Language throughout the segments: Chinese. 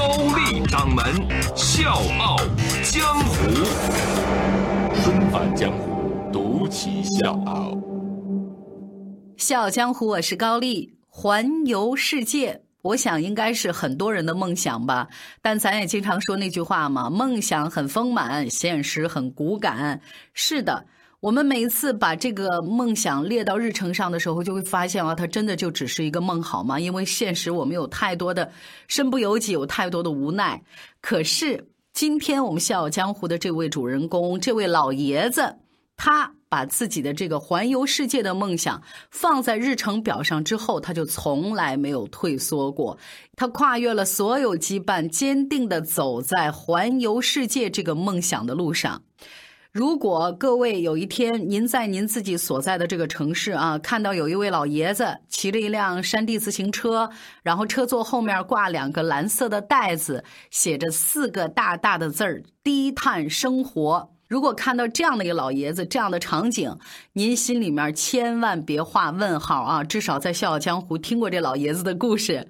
高丽掌门笑傲江湖，重返江湖，独骑笑傲。笑傲江湖，我是高丽，环游世界。我想应该是很多人的梦想吧，但咱也经常说那句话嘛，梦想很丰满，现实很骨感。是的，我们每一次把这个梦想列到日程上的时候，就会发现啊，它真的就只是一个梦，好吗？因为现实我们有太多的身不由己，有太多的无奈。可是今天我们笑傲江湖的这位主人公，这位老爷子，他。把自己的这个环游世界的梦想放在日程表上之后，他就从来没有退缩过。他跨越了所有羁绊，坚定的走在环游世界这个梦想的路上。如果各位有一天您在您自己所在的这个城市啊，看到有一位老爷子骑着一辆山地自行车，然后车座后面挂两个蓝色的袋子，写着四个大大的字儿“低碳生活”。如果看到这样的一个老爷子，这样的场景，您心里面千万别画问号啊！至少在《笑傲江湖》听过这老爷子的故事。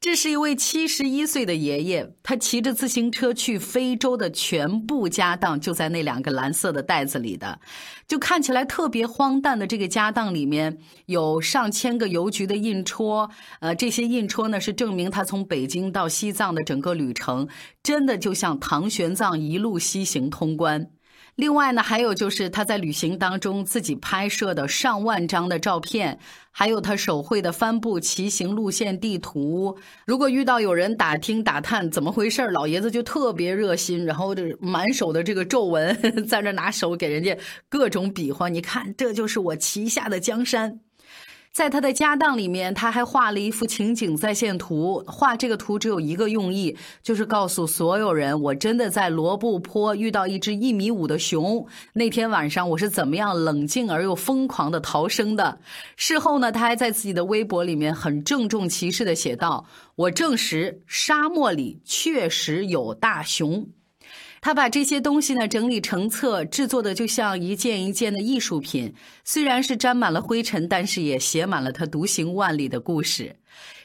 这是一位七十一岁的爷爷，他骑着自行车去非洲的全部家当就在那两个蓝色的袋子里的，就看起来特别荒诞的这个家当里面有上千个邮局的印戳，呃，这些印戳呢是证明他从北京到西藏的整个旅程，真的就像唐玄奘一路西行通关。另外呢，还有就是他在旅行当中自己拍摄的上万张的照片，还有他手绘的帆布骑行路线地图。如果遇到有人打听打探怎么回事老爷子就特别热心，然后这满手的这个皱纹，在那拿手给人家各种比划。你看，这就是我旗下的江山。在他的家当里面，他还画了一幅情景再现图。画这个图只有一个用意，就是告诉所有人，我真的在罗布泊遇到一只一米五的熊。那天晚上，我是怎么样冷静而又疯狂的逃生的。事后呢，他还在自己的微博里面很郑重其事的写道：“我证实，沙漠里确实有大熊。”他把这些东西呢整理成册，制作的就像一件一件的艺术品。虽然是沾满了灰尘，但是也写满了他独行万里的故事。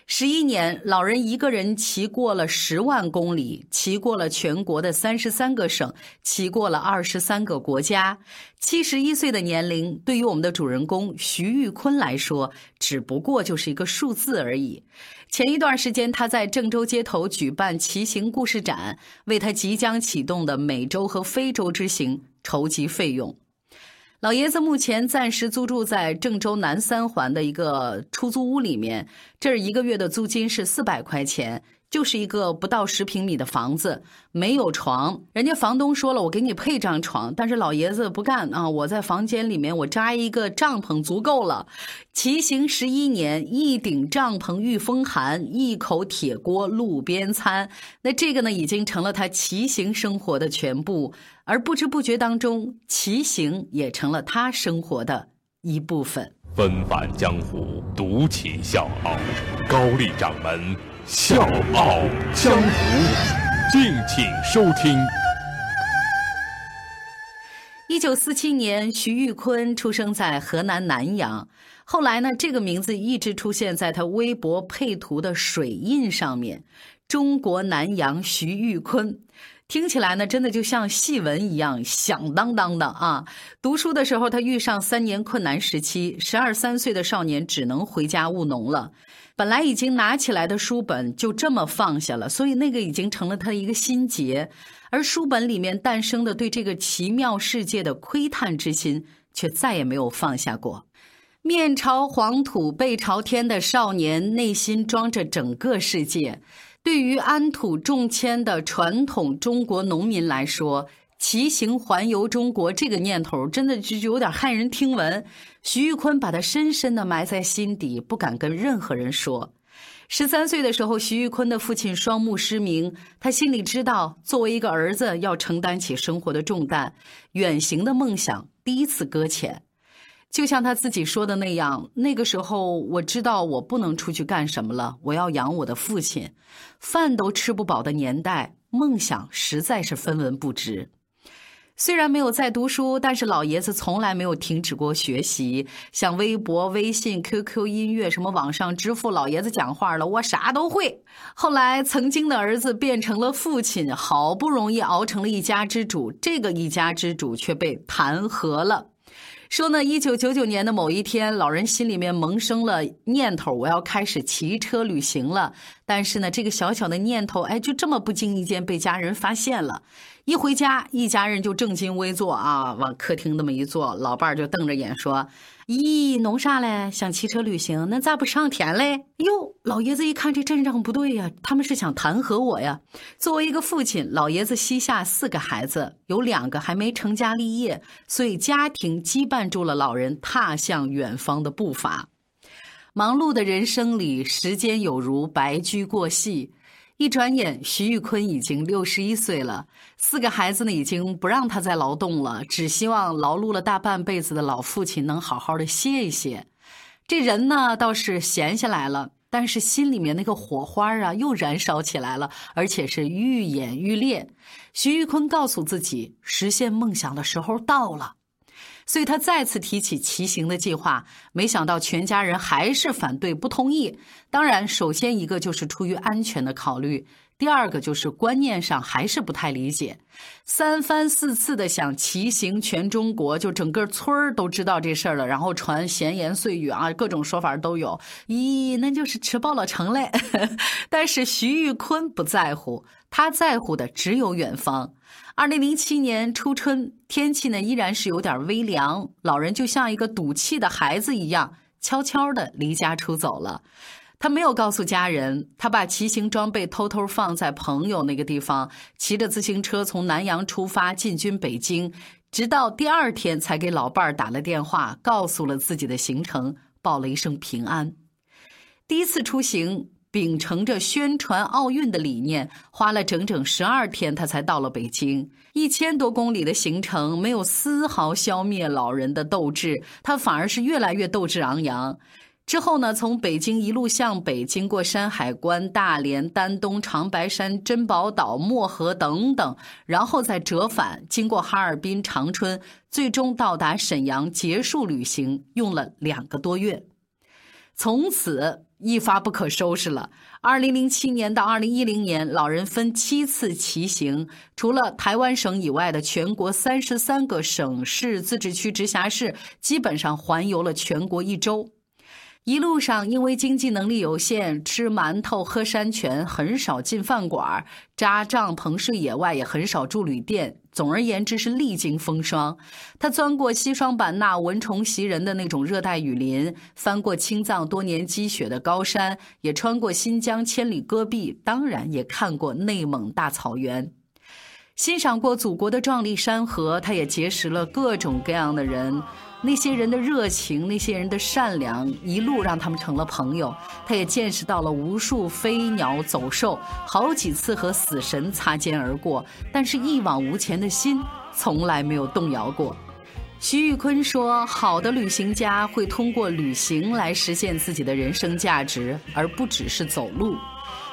十一年，老人一个人骑过了十万公里，骑过了全国的三十三个省，骑过了二十三个国家。七十一岁的年龄，对于我们的主人公徐玉坤来说，只不过就是一个数字而已。前一段时间，他在郑州街头举办骑行故事展，为他即将启动的美洲和非洲之行筹集费用。老爷子目前暂时租住在郑州南三环的一个出租屋里面，这儿一个月的租金是四百块钱。就是一个不到十平米的房子，没有床。人家房东说了，我给你配张床，但是老爷子不干啊！我在房间里面，我扎一个帐篷足够了。骑行十一年，一顶帐篷御风寒，一口铁锅路边餐。那这个呢，已经成了他骑行生活的全部，而不知不觉当中，骑行也成了他生活的一部分。纷繁江湖，独起笑傲，高丽掌门。笑傲江湖，敬请收听。一九四七年，徐玉坤出生在河南南阳。后来呢，这个名字一直出现在他微博配图的水印上面。中国南阳徐玉坤，听起来呢，真的就像戏文一样响当当的啊！读书的时候，他遇上三年困难时期，十二三岁的少年只能回家务农了。本来已经拿起来的书本就这么放下了，所以那个已经成了他的一个心结。而书本里面诞生的对这个奇妙世界的窥探之心，却再也没有放下过。面朝黄土背朝天的少年，内心装着整个世界。对于安土重迁的传统中国农民来说，骑行环游中国这个念头，真的就有点骇人听闻。徐玉坤把它深深的埋在心底，不敢跟任何人说。十三岁的时候，徐玉坤的父亲双目失明，他心里知道，作为一个儿子要承担起生活的重担，远行的梦想第一次搁浅。就像他自己说的那样，那个时候我知道我不能出去干什么了，我要养我的父亲，饭都吃不饱的年代，梦想实在是分文不值。虽然没有在读书，但是老爷子从来没有停止过学习。像微博、微信、QQ 音乐，什么网上支付，老爷子讲话了，我啥都会。后来，曾经的儿子变成了父亲，好不容易熬成了一家之主，这个一家之主却被弹劾了。说呢，一九九九年的某一天，老人心里面萌生了念头，我要开始骑车旅行了。但是呢，这个小小的念头，哎，就这么不经意间被家人发现了。一回家，一家人就正襟危坐啊，往客厅那么一坐，老伴儿就瞪着眼说：“咦，弄啥嘞？想骑车旅行？那咋不上天嘞？”哟，老爷子一看这阵仗不对呀，他们是想弹劾我呀。作为一个父亲，老爷子膝下四个孩子，有两个还没成家立业，所以家庭羁绊住了老人踏向远方的步伐。忙碌的人生里，时间有如白驹过隙。一转眼，徐玉坤已经六十一岁了。四个孩子呢，已经不让他再劳动了，只希望劳碌了大半辈子的老父亲能好好的歇一歇。这人呢，倒是闲下来了，但是心里面那个火花啊，又燃烧起来了，而且是愈演愈烈。徐玉坤告诉自己，实现梦想的时候到了。所以他再次提起骑行的计划，没想到全家人还是反对不同意。当然，首先一个就是出于安全的考虑，第二个就是观念上还是不太理解。三番四次的想骑行全中国，就整个村儿都知道这事儿了，然后传闲言碎语啊，各种说法都有。咦，那就是吃饱了撑嘞。但是徐玉坤不在乎，他在乎的只有远方。二零零七年初春，天气呢依然是有点微凉，老人就像一个赌气的孩子一样，悄悄地离家出走了。他没有告诉家人，他把骑行装备偷偷放在朋友那个地方，骑着自行车从南阳出发，进军北京，直到第二天才给老伴儿打了电话，告诉了自己的行程，报了一声平安。第一次出行。秉承着宣传奥运的理念，花了整整十二天，他才到了北京。一千多公里的行程，没有丝毫消灭老人的斗志，他反而是越来越斗志昂扬。之后呢，从北京一路向北，经过山海关、大连、丹东、长白山、珍宝岛、漠河等等，然后再折返，经过哈尔滨、长春，最终到达沈阳，结束旅行，用了两个多月。从此。一发不可收拾了。二零零七年到二零一零年，老人分七次骑行，除了台湾省以外的全国三十三个省市自治区直辖市，基本上环游了全国一周。一路上，因为经济能力有限，吃馒头喝山泉，很少进饭馆，扎帐篷睡野外，也很少住旅店。总而言之，是历经风霜。他钻过西双版纳蚊虫袭人的那种热带雨林，翻过青藏多年积雪的高山，也穿过新疆千里戈壁，当然也看过内蒙大草原，欣赏过祖国的壮丽山河。他也结识了各种各样的人。那些人的热情，那些人的善良，一路让他们成了朋友。他也见识到了无数飞鸟走兽，好几次和死神擦肩而过，但是一往无前的心从来没有动摇过。徐玉坤说：“好的旅行家会通过旅行来实现自己的人生价值，而不只是走路。”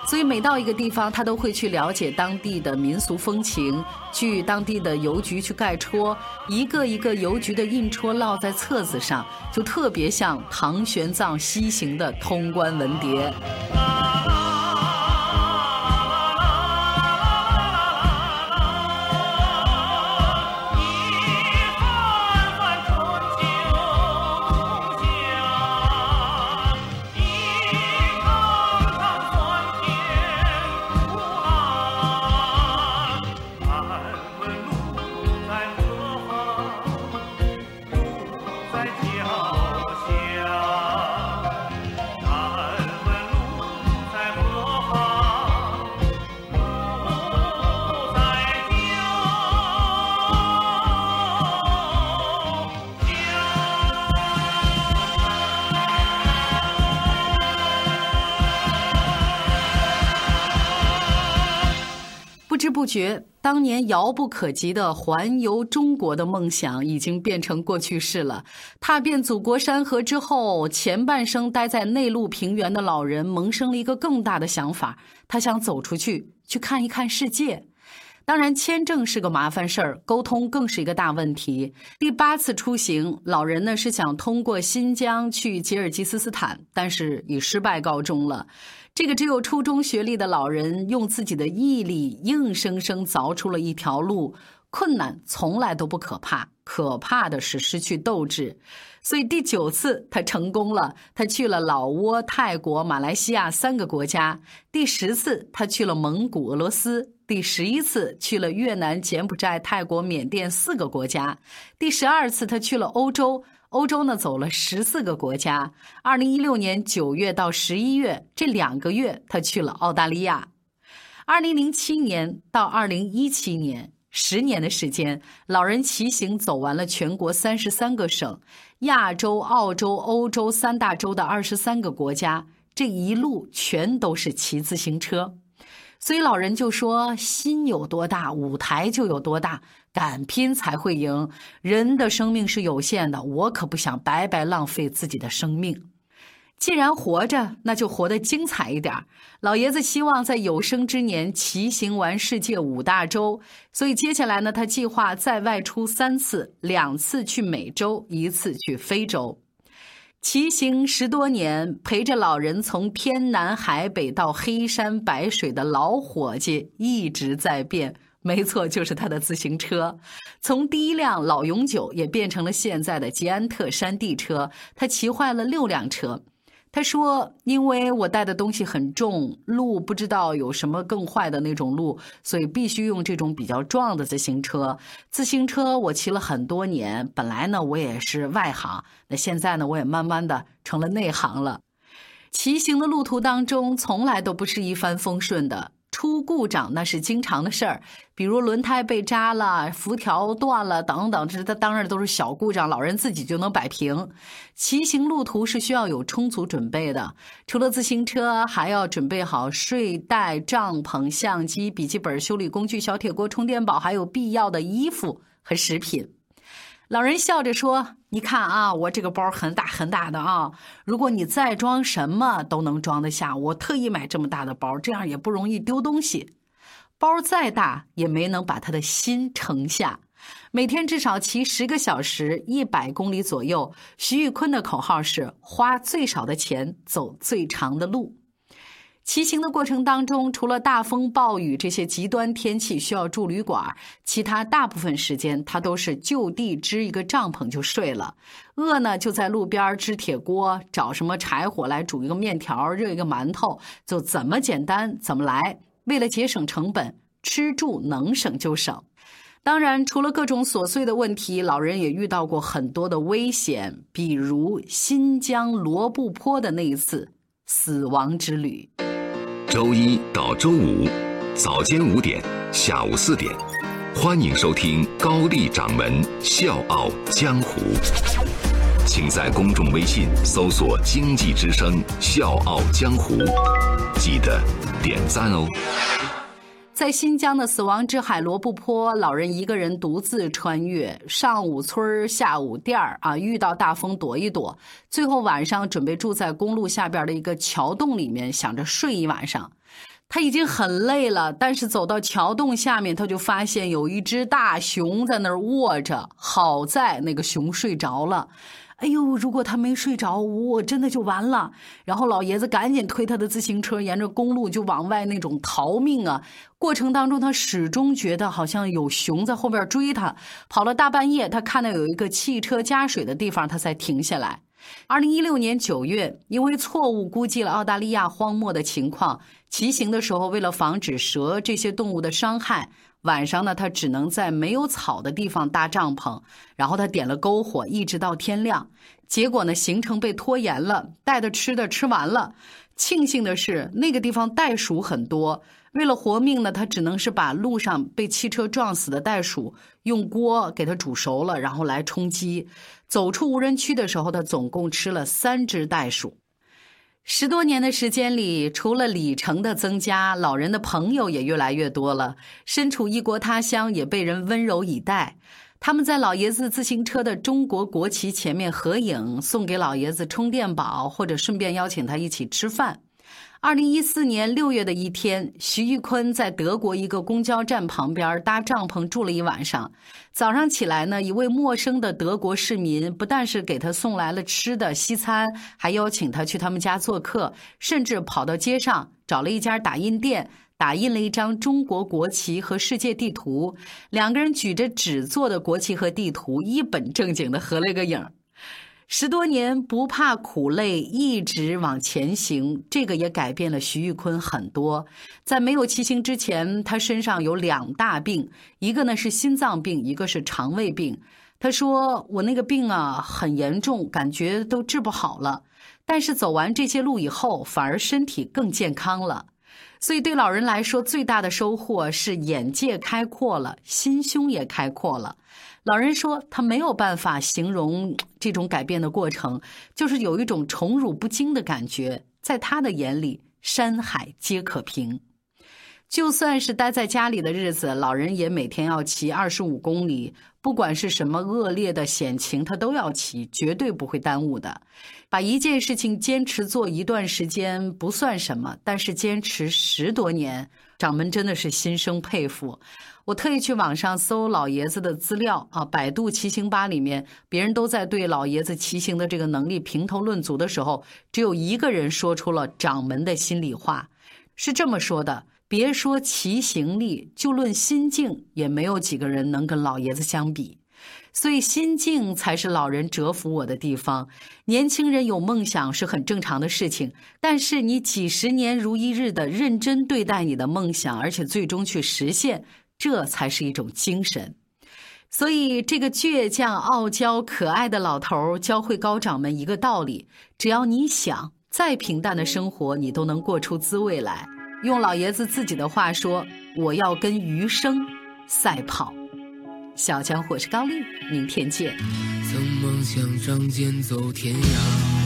所以每到一个地方，他都会去了解当地的民俗风情，去当地的邮局去盖戳，一个一个邮局的印戳烙在册子上，就特别像唐玄奘西行的通关文牒。觉，当年遥不可及的环游中国的梦想已经变成过去式了。踏遍祖国山河之后，前半生待在内陆平原的老人萌生了一个更大的想法，他想走出去，去看一看世界。当然，签证是个麻烦事儿，沟通更是一个大问题。第八次出行，老人呢是想通过新疆去吉尔吉斯斯坦，但是以失败告终了。这个只有初中学历的老人，用自己的毅力，硬生生凿出了一条路。困难从来都不可怕，可怕的是失去斗志。所以第九次他成功了，他去了老挝、泰国、马来西亚三个国家。第十次他去了蒙古、俄罗斯。第十一次去了越南、柬埔寨、泰国、缅甸四个国家。第十二次他去了欧洲，欧洲呢走了十四个国家。二零一六年九月到十一月这两个月，他去了澳大利亚。二零零七年到二零一七年。十年的时间，老人骑行走完了全国三十三个省、亚洲、澳洲、欧洲三大洲的二十三个国家，这一路全都是骑自行车。所以老人就说：“心有多大，舞台就有多大，敢拼才会赢。人的生命是有限的，我可不想白白浪费自己的生命。”既然活着，那就活得精彩一点老爷子希望在有生之年骑行完世界五大洲，所以接下来呢，他计划再外出三次，两次去美洲，一次去非洲。骑行十多年，陪着老人从天南海北到黑山白水的老伙计一直在变，没错，就是他的自行车。从第一辆老永久也变成了现在的捷安特山地车，他骑坏了六辆车。他说：“因为我带的东西很重，路不知道有什么更坏的那种路，所以必须用这种比较壮的自行车。自行车我骑了很多年，本来呢我也是外行，那现在呢我也慢慢的成了内行了。骑行的路途当中，从来都不是一帆风顺的。”出故障那是经常的事儿，比如轮胎被扎了、辐条断了等等，这它当然都是小故障，老人自己就能摆平。骑行路途是需要有充足准备的，除了自行车，还要准备好睡袋、帐篷、相机、笔记本、修理工具、小铁锅、充电宝，还有必要的衣服和食品。老人笑着说：“你看啊，我这个包很大很大的啊！如果你再装什么都能装得下。我特意买这么大的包，这样也不容易丢东西。包再大也没能把他的心盛下。每天至少骑十个小时，一百公里左右。徐玉坤的口号是：花最少的钱，走最长的路。”骑行的过程当中，除了大风暴雨这些极端天气需要住旅馆，其他大部分时间他都是就地支一个帐篷就睡了。饿呢，就在路边支铁锅，找什么柴火来煮一个面条，热一个馒头，就怎么简单怎么来。为了节省成本，吃住能省就省。当然，除了各种琐碎的问题，老人也遇到过很多的危险，比如新疆罗布泊的那一次死亡之旅。周一到周五，早间五点，下午四点，欢迎收听高丽掌门笑傲江湖。请在公众微信搜索“经济之声笑傲江湖”，记得点赞哦。在新疆的死亡之海罗布泊，老人一个人独自穿越，上午村，下午店儿啊，遇到大风躲一躲，最后晚上准备住在公路下边的一个桥洞里面，想着睡一晚上。他已经很累了，但是走到桥洞下面，他就发现有一只大熊在那儿卧着。好在那个熊睡着了。哎呦！如果他没睡着，我真的就完了。然后老爷子赶紧推他的自行车，沿着公路就往外那种逃命啊。过程当中，他始终觉得好像有熊在后边追他。跑了大半夜，他看到有一个汽车加水的地方，他才停下来。二零一六年九月，因为错误估计了澳大利亚荒漠的情况，骑行的时候为了防止蛇这些动物的伤害。晚上呢，他只能在没有草的地方搭帐篷，然后他点了篝火，一直到天亮。结果呢，行程被拖延了，带的吃的吃完了。庆幸的是，那个地方袋鼠很多，为了活命呢，他只能是把路上被汽车撞死的袋鼠用锅给它煮熟了，然后来充饥。走出无人区的时候，他总共吃了三只袋鼠。十多年的时间里，除了里程的增加，老人的朋友也越来越多了。身处异国他乡，也被人温柔以待。他们在老爷子自行车的中国国旗前面合影，送给老爷子充电宝，或者顺便邀请他一起吃饭。二零一四年六月的一天，徐玉坤在德国一个公交站旁边搭帐篷住了一晚上。早上起来呢，一位陌生的德国市民不但是给他送来了吃的西餐，还邀请他去他们家做客，甚至跑到街上找了一家打印店，打印了一张中国国旗和世界地图。两个人举着纸做的国旗和地图，一本正经的合了个影。十多年不怕苦累，一直往前行，这个也改变了徐玉坤很多。在没有骑行之前，他身上有两大病，一个呢是心脏病，一个是肠胃病。他说：“我那个病啊很严重，感觉都治不好了。但是走完这些路以后，反而身体更健康了。所以对老人来说，最大的收获是眼界开阔了，心胸也开阔了。”老人说：“他没有办法形容这种改变的过程，就是有一种宠辱不惊的感觉。在他的眼里，山海皆可平。就算是待在家里的日子，老人也每天要骑二十五公里，不管是什么恶劣的险情，他都要骑，绝对不会耽误的。把一件事情坚持做一段时间不算什么，但是坚持十多年，掌门真的是心生佩服。”我特意去网上搜老爷子的资料啊，百度骑行吧里面，别人都在对老爷子骑行的这个能力评头论足的时候，只有一个人说出了掌门的心里话，是这么说的：别说骑行力，就论心境，也没有几个人能跟老爷子相比。所以心境才是老人折服我的地方。年轻人有梦想是很正常的事情，但是你几十年如一日的认真对待你的梦想，而且最终去实现。这才是一种精神，所以这个倔强、傲娇、可爱的老头儿教会高掌门一个道理：只要你想，再平淡的生活你都能过出滋味来。用老爷子自己的话说：“我要跟余生赛跑。”小江伙是高丽，明天见。曾梦想仗剑走天涯，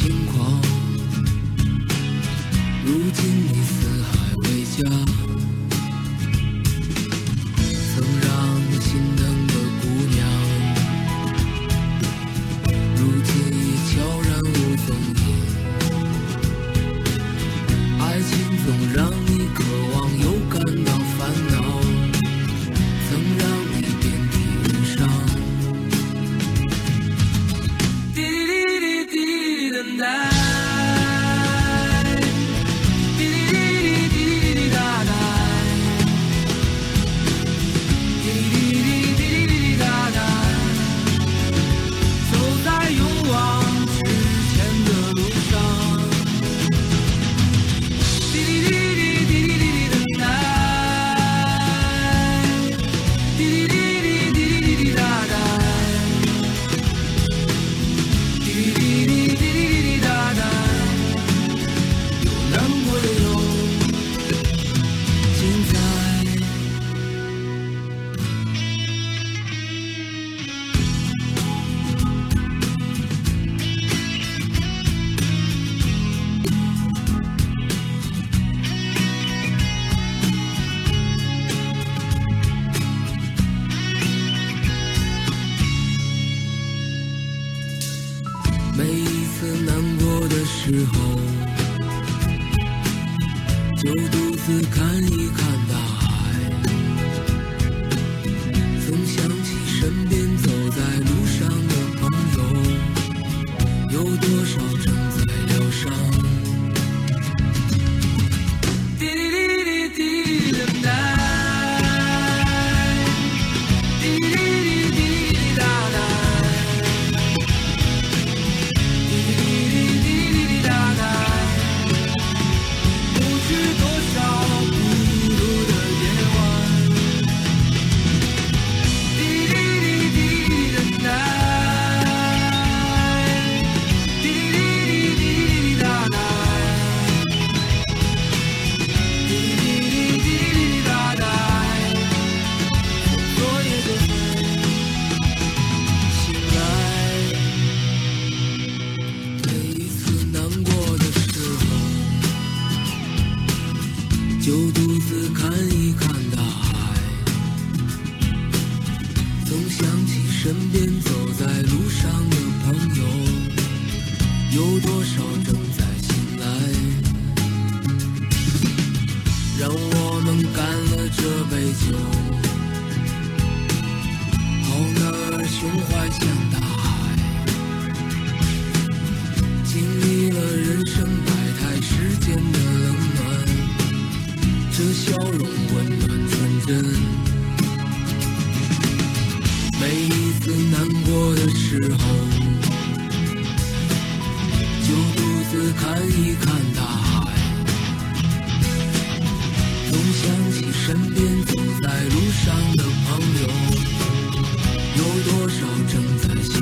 轻狂独自看一看大海，总想起身边走在路上的朋友，有多少正在醒来？让我们干了这杯酒，笑容温暖纯真。每一次难过的时候，就独自看一看大海。总想起身边走在路上的朋友，有多少正在醒